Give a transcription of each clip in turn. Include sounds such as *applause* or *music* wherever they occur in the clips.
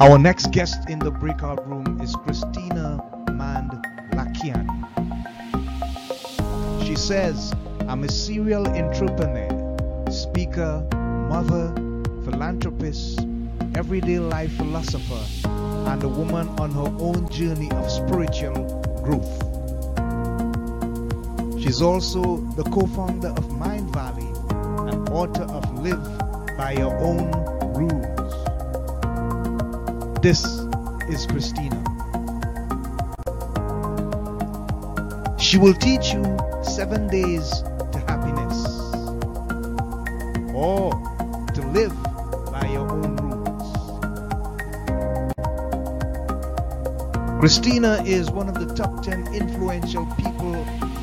Our next guest in the breakout room is Kristina Mand Lakhiani. She says, I'm a serial entrepreneur, speaker, mother, philanthropist, everyday life philosopher, and a woman on her own journey of spiritual growth. She's also the co founder of Mindvalley and author of Live by Your Own Rules. This is Kristina. She will teach you seven days to happiness or to live by your own rules. Kristina is one of the top 10 influential people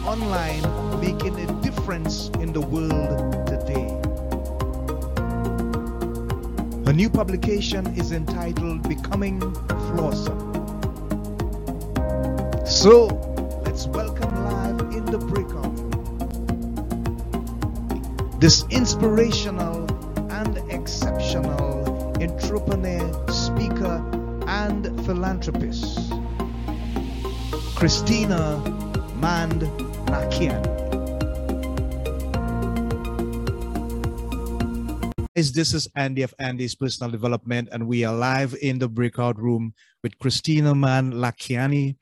online making a difference in the world Her new publication is entitled Becoming Flawsome. So, let's welcome live in the breakout this inspirational and exceptional entrepreneur, speaker, and philanthropist, Kristina Mand Lakhiani. This is Andy of Andy's Personal Development, and we are live in the breakout room with Kristina Mand Lakhiani,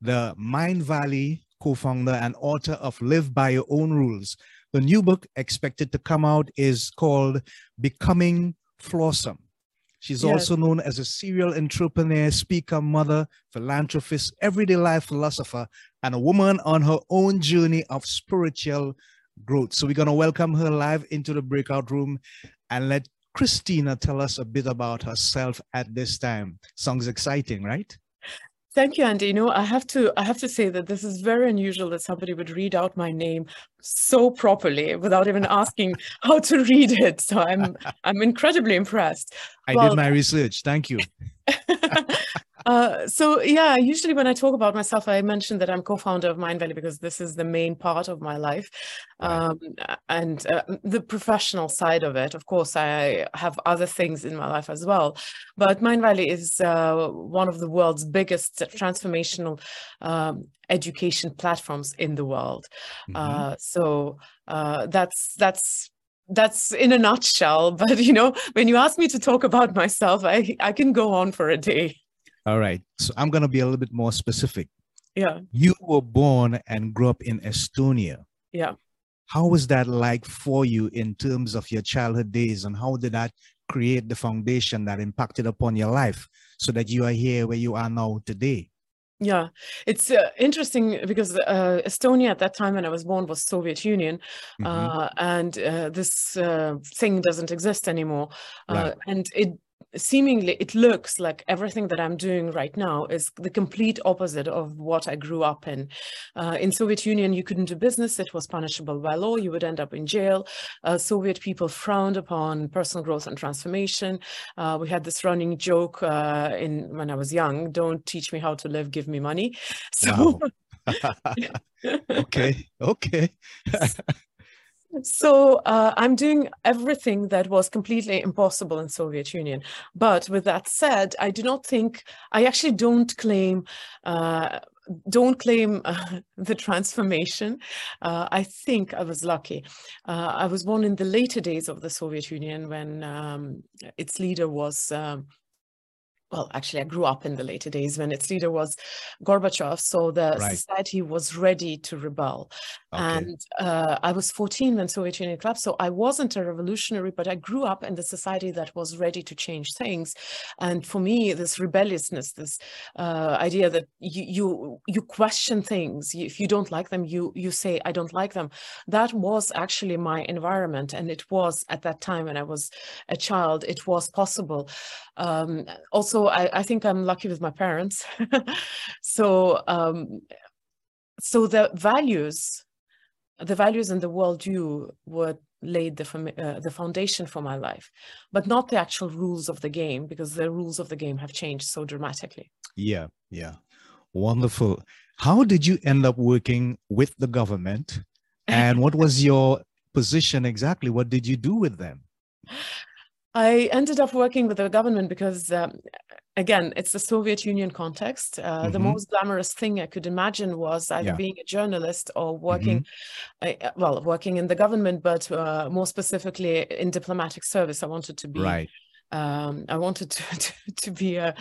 the Mindvalley co-founder and author of Live by Your Own Rules. The new book expected to come out is called Becoming Flawsome. She's yes. also known as a serial entrepreneur, speaker, mother, philanthropist, everyday life philosopher, and a woman on her own journey of spiritual growth. So we're going to welcome her live into the breakout room and let Kristina tell us a bit about herself at this time. Sounds exciting, right? Thank you, Andy. You know, I have to I have to say that this is very unusual that somebody would read out my name so properly without even *laughs* asking how to read it. So I'm *laughs* I'm incredibly impressed. I well, did my research. Thank you. *laughs* Uh, so yeah, usually when I talk about myself, I mention that I'm co-founder of Mindvalley because this is the main part of my life, um, and uh, the professional side of it. Of course, I have other things in my life as well, but Mindvalley is uh, one of the world's biggest transformational um, education platforms in the world. Mm-hmm. Uh, so uh, that's that's that's in a nutshell *laughs* but you know when you ask me to talk about myself i i can go on for a day all right. So I'm going to be a little bit more specific. Yeah. You were born and grew up in Estonia. Yeah. How was that like for you in terms of your childhood days and how did that create the foundation that impacted upon your life so that you are here where you are now today? Yeah, it's uh, interesting because uh, Estonia at that time when I was born was Soviet Union, mm-hmm. uh, and uh, this uh, thing doesn't exist anymore. Uh, right. And it seemingly it looks like everything that I'm doing right now is the complete opposite of what I grew up in. Uh, in Soviet Union, you couldn't do business. It was punishable by law. You would end up in jail. Uh, Soviet people frowned upon personal growth and transformation. Uh, we had this running joke uh, in when I was young, don't teach me how to live, give me money. *laughs* So wow. *laughs* okay, okay. *laughs* So uh, I'm doing everything that was completely impossible in Soviet Union. But with that said, I do not think I actually don't claim. Uh, don't claim uh, *laughs* the transformation. Uh, I think I was lucky. Uh, I was born in the later days of the Soviet Union when um, its leader was um, well, actually, I grew up in the later days when its leader was Gorbachev. So the right. society was ready to rebel. Okay. And uh, I was 14 when Soviet Union collapsed. So I wasn't a revolutionary, but I grew up in the society that was ready to change things. And for me, this rebelliousness, this uh, idea that you, you, you question things, if you don't like them, you, you say, I don't like them. That was actually my environment. And it was at that time when I was a child, it was possible. Um, also, I, I, think I'm lucky with my parents. *laughs* so, um, so the values, the values in the worldview were laid the uh, the foundation for my life, but not the actual rules of the game because the rules of the game have changed so dramatically. Yeah, yeah, wonderful. How did you end up working with the government, and what was *laughs* your position exactly? What did you do with them? I ended up working with the government because, um, again, it's the Soviet Union context. Uh, mm-hmm. The most glamorous thing I could imagine was either yeah. being a journalist or working, mm-hmm. uh, well, working in the government, but uh, more specifically in diplomatic service. I wanted to be. Right. Um, I wanted to, *laughs* to, to be a,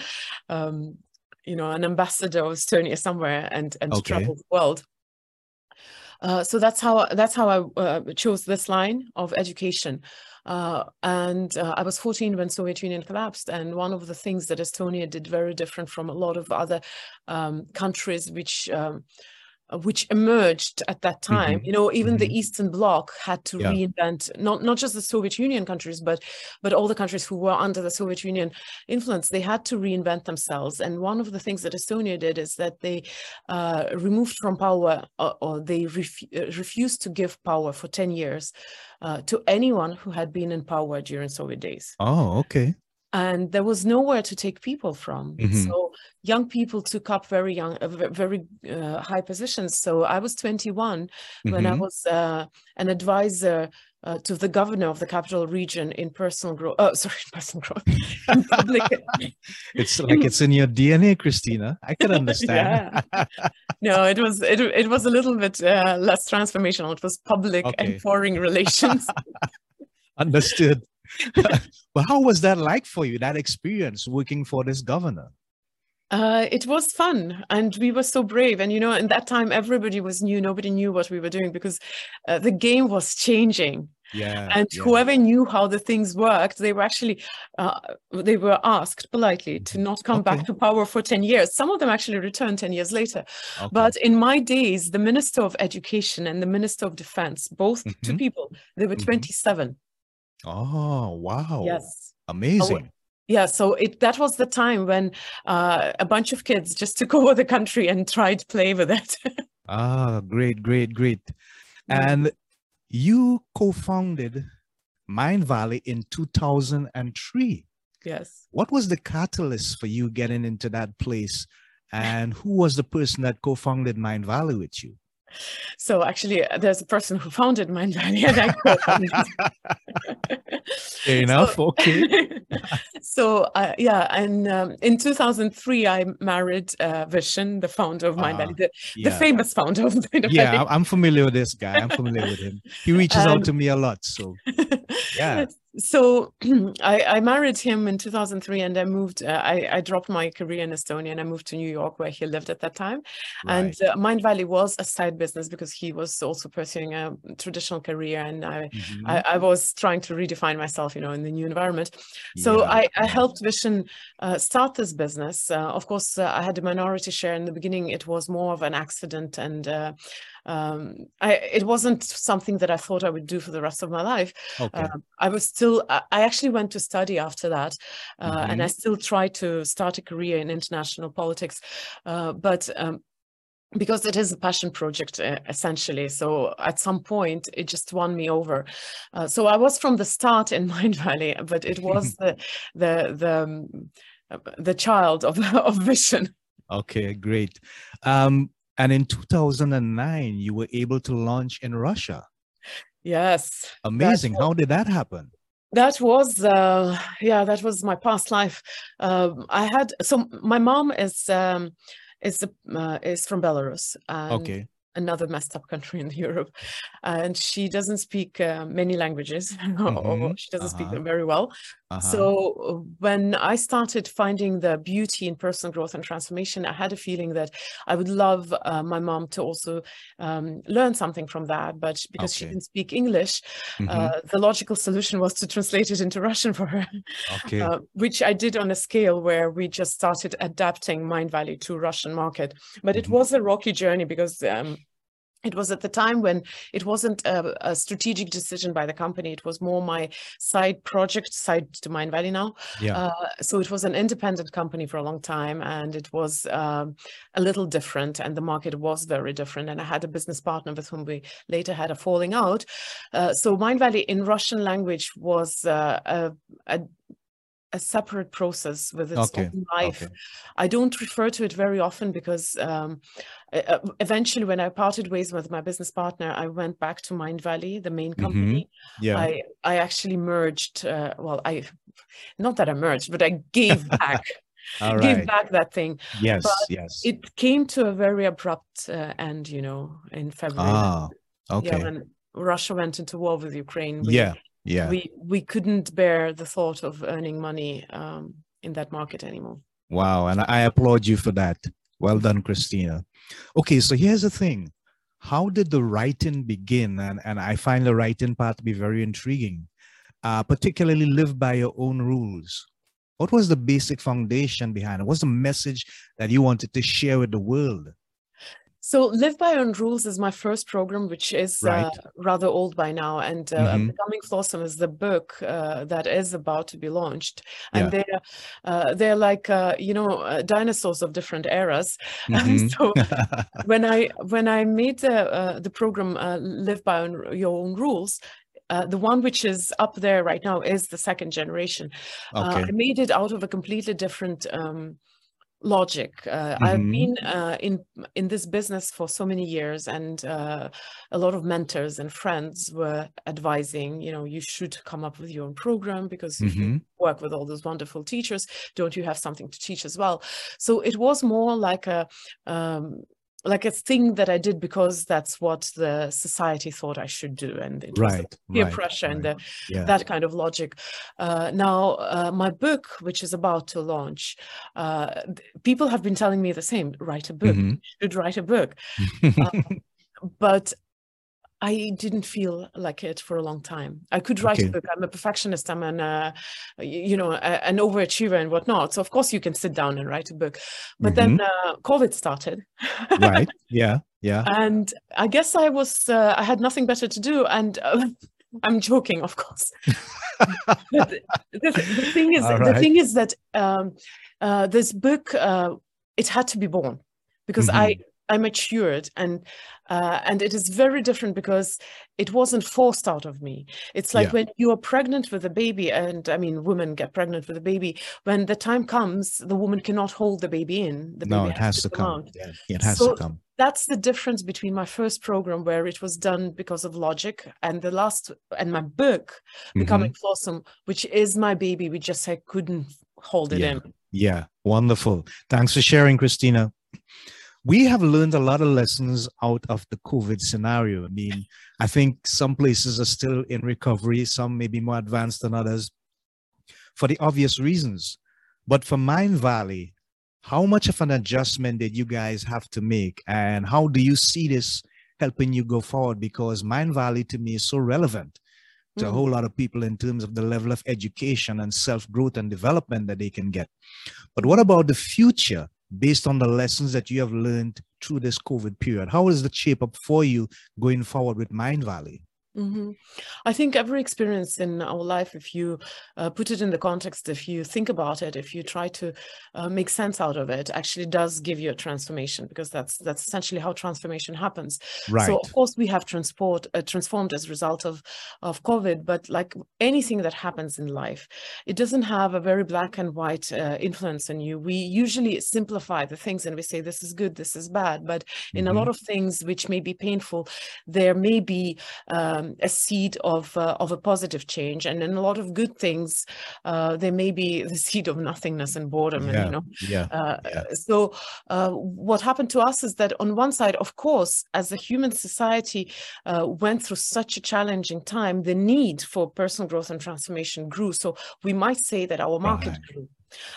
um, you know, an ambassador of Estonia somewhere and and okay. travel the world. Uh, so that's how that's how I uh, chose this line of education. Uh, and uh, I was 14 when Soviet Union collapsed. And one of the things that Estonia did very different from a lot of other um, countries which um, which emerged at that time. Mm-hmm. You know, even mm-hmm. the Eastern Bloc had to yeah. reinvent not not just the Soviet Union countries, but but all the countries who were under the Soviet Union influence. They had to reinvent themselves. And one of the things that Estonia did is that they uh, removed from power, or, or they ref- uh, refused to give power for ten years uh, to anyone who had been in power during Soviet days. Oh, okay and there was nowhere to take people from mm-hmm. so young people took up very young uh, very uh, high positions so i was 21 mm-hmm. when i mm-hmm. was uh, an advisor uh, to the governor of the capital region in personal growth oh *laughs* sorry personal growth public... *laughs* it's *laughs* like it's in your dna kristina i can understand no it was it, it was a little bit uh, less transformational it was public okay. and foreign relations understood *laughs* but how was that like for you, that experience working for this governor? Uh, it was fun and we were so brave. And, you know, in that time, everybody was new. Nobody knew what we were doing because uh, the game was changing. Yeah. And yeah. whoever knew how the things worked, they were actually, uh, they were asked politely to mm-hmm. not come okay. back to power for 10 years. Some of them actually returned 10 years later. Okay. But in my days, the Minister of Education and the Minister of Defense, both mm-hmm. two people, they were mm-hmm. 27. Oh, wow. Yes. Amazing. yeah, so it that was the time when uh, a bunch of kids just took *laughs* over the country and tried to play with it. *laughs* ah, great, great, great. And you co-founded Mindvalley in 2003. Yes. What was the catalyst for you getting into that place? And who was the person that co-founded Mindvalley with you? So actually, uh, there's a person who founded Mindvalley, and I *laughs* Fair enough. So, okay. *laughs* so uh, yeah, and um, in 2003, I married uh, Vishen, the founder of Mindvalley, uh, the, yeah. the famous founder of Mindvalley. Yeah, I'm familiar with this guy. I'm familiar with him. He *laughs* reaches um, out to me a lot. So yeah so *clears throat* I, I, married him in 2003 and I moved, uh, I, I, dropped my career in Estonia and I moved to New York where he lived at that time. Right. And uh, Mindvalley was a side business because he was also pursuing a traditional career and I, mm-hmm. I, I, was trying to redefine myself, you know, in the new environment. So yeah. I, I, helped Vishen uh, start this business. Uh, of course, uh, I had a minority share in the beginning. It was more of an accident and uh, um, I, it wasn't something that I thought I would do for the rest of my life. Okay. Uh, I was still, I actually went to study after that, uh, mm-hmm. and I still tried to start a career in international politics. Uh, but um, because it is a passion project uh, essentially so at some point it just won me over uh, so i was from the start in *laughs* mindvalley but it *laughs* was the the the um, the child of *laughs* of Vishen okay great um and in 2009, you were able to launch in Russia. Yes. Amazing. How did that happen? That was, uh, yeah, that was my past life. Um, I had, so my mom is, um, is, uh, is from Belarus. okay another messed up country *laughs* in Europe, and she doesn't speak uh, many languages, *laughs* mm-hmm. she doesn't uh-huh. speak them very well. Uh-huh. So when I started finding the beauty in personal growth and transformation, I had a feeling that I would love uh, my mom to also um, learn something from that. But because okay. she didn't speak English, mm-hmm. uh, the logical solution was to translate it into Russian for her, okay. uh, which I did on a scale where we just started adapting Mindvalley to Russian market. But mm-hmm. it was a rocky journey because um, it was at the time when it wasn't a, a, strategic decision by the company. It was more my side project side to Mindvalley now. Yeah. Uh, so it was an independent company for a long time and it was um, a little different and the market was very different and i had a business partner with whom we later had a falling out. Uh, so Mindvalley in russian language was uh, a, a a separate process with its Okay, own life. okay. I don't refer to it very often because um, eventually, when I parted ways with my business partner, I went back to Mindvalley, the main Mhm. company. Yeah. I I actually merged. Uh, well, I not that I merged, but I gave back, *laughs* All gave right. back that thing. Yes. but Yes. It came to a very abrupt uh, end, you know, in February. ah. Yeah, Okay. when Russia went into war with Ukraine. we- Yeah. Yeah. we we couldn't bear the thought of earning money um, in that market anymore. Wow. And I applaud you for that. Well done, Kristina. Okay. So here's the thing. How did the writing begin? And, and I find the writing part to be very intriguing, uh, particularly live by your own rules. What was the basic foundation behind it? What's the message that you wanted to share with the world? So, Live by Own Rules is my first program, which is uh, rather old by now. And uh, Mhm. Becoming Flawsome is the book uh, that is about to be launched. Yeah. And they're uh, they're like uh, you know uh, dinosaurs of different eras. *laughs* Mhm. so *laughs* when I when I made the uh, the program uh, Live by own, Your Own Rules. Uh, the one which is up there right now is the second generation. Uh. I made it out of a completely different um, logic. Uh, I've Mhm. been uh, in in this business for so many years, and uh, a lot of mentors and friends were advising, you know, you should come up with your own program because if you work with all those wonderful teachers, don't you have something to teach as well? So it was more like a um, like a thing that I did because that's what the society thought I should do, and it was the Right. peer right, pressure and the Yeah. that kind of logic. Uh, now, uh, my book, which is about to launch, uh, people have been telling me the same: write a book, Mhm. you should write a book. *laughs* Uh, but I didn't feel like it for a long time. I could write Okay. a book. I'm a perfectionist. I'm an, uh, you know, a, an overachiever and whatnot. So of course you can sit down and write a book. But then uh, COVID started, right. *laughs* Yeah. Yeah. and I guess I was uh, I had nothing better to do, and uh, *laughs* I'm joking, of course. *laughs* the, the, thing is, All the thing is that um, uh, this book uh, it had to be born because Mm-hmm. I matured and uh, and it is very different because it wasn't forced out of me. It's like Yeah. when you are pregnant with a baby, and I mean, women get pregnant with a baby. When the time comes, the woman cannot hold the baby in. The no, baby it has to come. out Yeah. It has So- to come. that's the difference between my first program where it was done because of logic and the last and my book Mhm. becoming flawsome which is my baby we just I couldn't hold it Yeah. in Yeah, wonderful. Thanks for sharing, Kristina. We have learned a lot of lessons out of the COVID scenario. I mean, I think some places are still in recovery, some may be more advanced than others for the obvious reasons. But for Mindvalley, how much of an adjustment did you guys have to make? And how do you see this helping you go forward? Because Mindvalley to me is so relevant to a Mhm. whole lot of people in terms of the level of education and self growth and development that they can get. But what about the future based on the lessons that you have learned through this COVID period? How is the shape up for you going forward with Mindvalley? Mhm. I think every experience in our life, if you uh, put it in the context, if you think about it, if you try to uh, make sense out of it, actually does give you a transformation because that's that's essentially how transformation happens. Right. So of course we have transport uh, transformed as a result of of COVID, but like anything that happens in life, it doesn't have a very black and white uh, influence on you. We usually simplify the things and we say this is good, this is bad, but in a Mhm. lot of things which may be painful, there may be um, a seed of uh, of a positive change, and in a lot of good things, uh, there may be the seed of nothingness and boredom, and Yeah. you know. yeah. Uh, Yeah. So, uh, what happened to us is that on one side, of course, as a human society uh, went through such a challenging time, the need for personal growth and transformation grew. So we might say that our market Right. grew.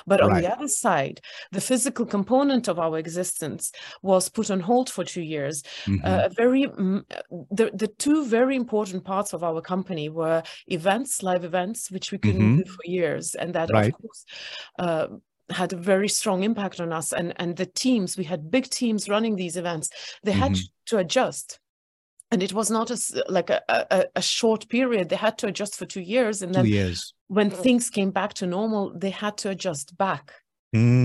But on the other side, the physical component of our existence was put on hold for two years. Uh, a very mm, the, the two very important parts of our company were events live events which we couldn't do for years. And that Mm-hmm. Right. of course uh, had a very strong impact on us. And and the teams we had big teams running these events. They had Mhm. to adjust and it was not as like a, a, a short period. They had to adjust for two years and Two then years. when mm. things came back to normal they had to adjust back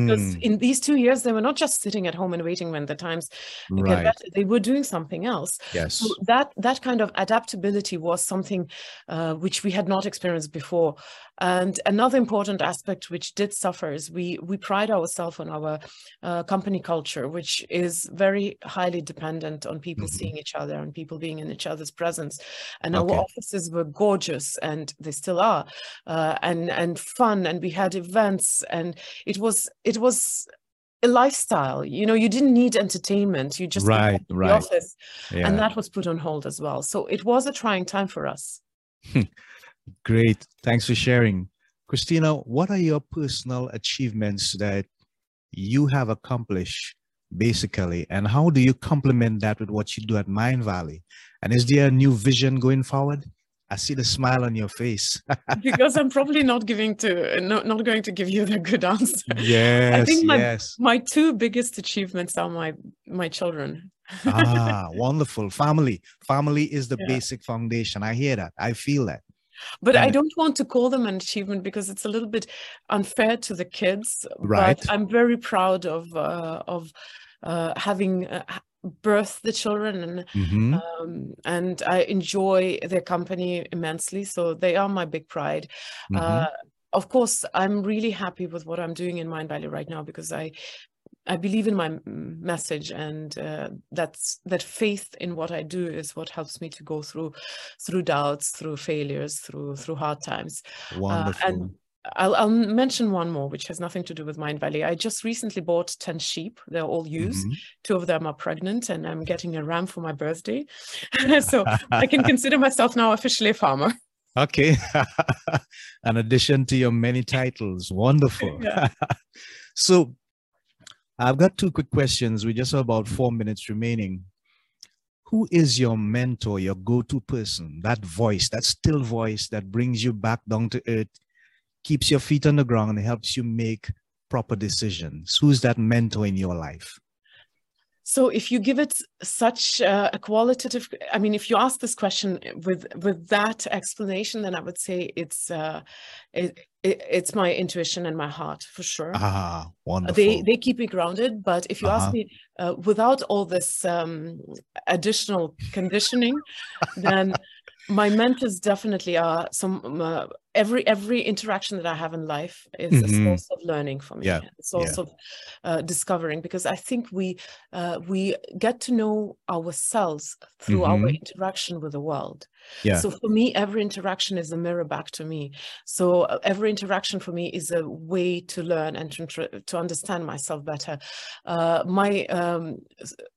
Because Mm, in these two years, they were not just sitting at home and waiting when the times right. better. They were doing something else. Yes. So that that kind of adaptability was something uh, which we had not experienced before. And another important aspect which did suffer is we we pride ourselves on our uh, company culture, which is very highly dependent on people Mhm. seeing each other and people being in each other's presence. And Okay. our offices were gorgeous, and they still are, uh, and and fun, and we had events, and it was it was a lifestyle. You know, you didn't need entertainment; you just Right, to the right. office Yeah. and that was put on hold as well. So it was a trying time for us. *laughs* Great. Thanks for sharing. Kristina, what are your personal achievements that you have accomplished basically, and how do you complement that with what you do at Mindvalley? And is there a new vision going forward? I see the smile on your face. *laughs* because I'm probably not giving to not, not going to give you the good answer. yes, think my- yes. My two biggest achievements are my my children. ah, *laughs* wonderful. Family. Family is the Yeah. basic foundation. I hear that. I feel that. But I don't want to call them an achievement because it's a little bit unfair to the kids. Right. But I'm very proud of uh, of uh, having uh, h- birthed the children and Mhm. um, and I enjoy their company immensely. So they are my big pride. Mhm. Uh, of course, I'm really happy with what I'm doing in Mindvalley right now because I I believe in my message, and uh, that's that faith in what I do is what helps me to go through through doubts, through failures, through through hard times. Uh, Wonderful. and I'll, I'll mention one more, which has nothing to do with Mindvalley. I just recently bought 10 sheep. They're all used. Mhm. Two of them are pregnant, and I'm getting a ram for my birthday. *laughs* so I can *laughs* consider myself now officially a farmer. Okay. *laughs* An addition to your many titles. Wonderful. Yeah. so I've got two quick questions. We just have about four minutes remaining. Who is your mentor, your go-to person, that voice, that still voice that brings you back down to earth, keeps your feet on the ground and helps you make proper decisions? Who's that mentor in your life? So if you give it such uh, a qualitative, I mean, if you ask this question with with that explanation, then I would say it's uh, it, it, it's my intuition and my heart for sure. Ah, wonderful. They they keep me grounded, but if you Uh-huh. ask me uh, without all this um, additional conditioning, then my mentors definitely are some uh, every every interaction that I have in life is Mhm. a source of learning for me. Yeah, a source of uh, discovering because I think we uh, we get to know ourselves through our Mhm. interaction with the world. Yeah. So for me, every interaction is a mirror back to me. So uh, every interaction for me is a way to learn and to, to understand myself better. Uh, my um,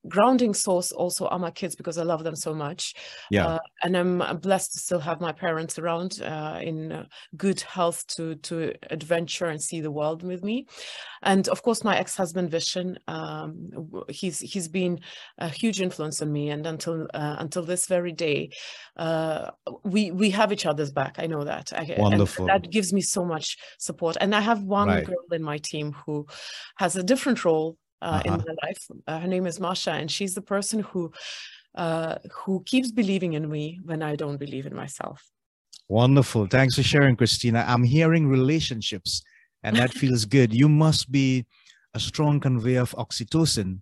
grounding source also are my kids because I love them so much. Yeah. Uh, and I'm uh, blessed to still have my parents around uh, in uh, good health to to adventure and see the world with me. And of course, my ex-husband Vishen, um, he's he's been a huge influence on me. And until uh, until this very day, uh, we we have each other's back. I know that. I, Wonderful. that gives me so much support. And I have one Right. girl in my team who has a different role uh, in Uh-huh. my life. Uh, her name is Masha, and she's the person who uh, who keeps believing in me when I don't believe in myself. Wonderful. Thanks for sharing, Kristina. I'm hearing relationships, and that *laughs* feels good. You must be a strong conveyor of oxytocin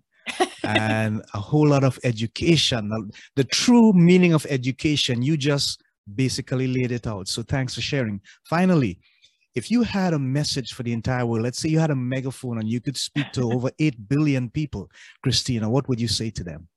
and a whole lot of education. The true meaning of education, you just basically laid it out. So thanks for sharing. Finally, if you had a message for the entire world, let's say you had a megaphone and you could speak to over 8 billion people, Kristina, what would you say to them?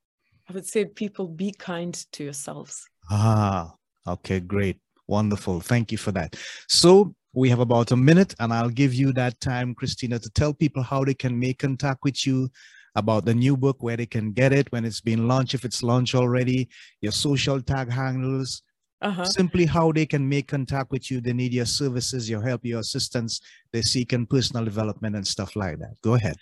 I would say, people, be kind to yourselves. Ah, okay, great. Wonderful. Thank you for that. So we have about a minute, and I'll give you that time, Kristina, to tell people how they can make contact with you about the new book, where they can get it, when it's been launched, if it's launched already, your social tag handles, Uh-huh. simply how they can make contact with you. They need your services, your help, your assistance. They're seeking personal development and stuff like that. Go ahead.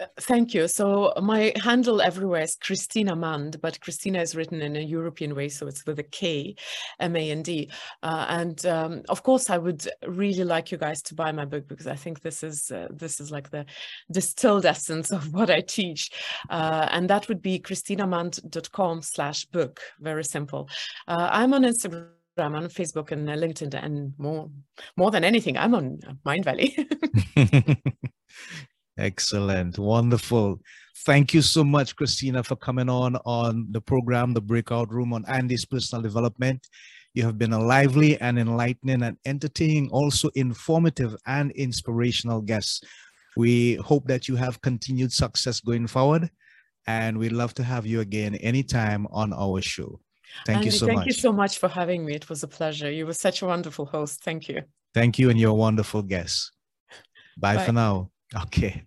Uh, Thank you. So my handle everywhere is Kristina Mand, but Kristina is written in a European way, so it's with a K, M-A-N-D. Uh, and um, of course, I would really like you guys to buy my book because I think this is uh, this is like the distilled essence of what I teach, uh, and that would be kristinamand.com slash book. Very simple. Uh, I'm on Instagram. I'm on Facebook and LinkedIn, and more more than anything, I'm on Mindvalley. *laughs* *laughs* Excellent. Wonderful. Thank you so much, Kristina, for coming on on the program, The Breakout Room on Andy's Personal Development. You have been a lively and enlightening and entertaining, also informative and inspirational guest. We hope that you have continued success going forward, and we'd love to have you again anytime on our show. Thank Andy, you so thank much. you so much for having me. It was a pleasure. You were such a wonderful host. Thank you. Thank you, and you're a wonderful guest. Bye, Bye. for now. Okay.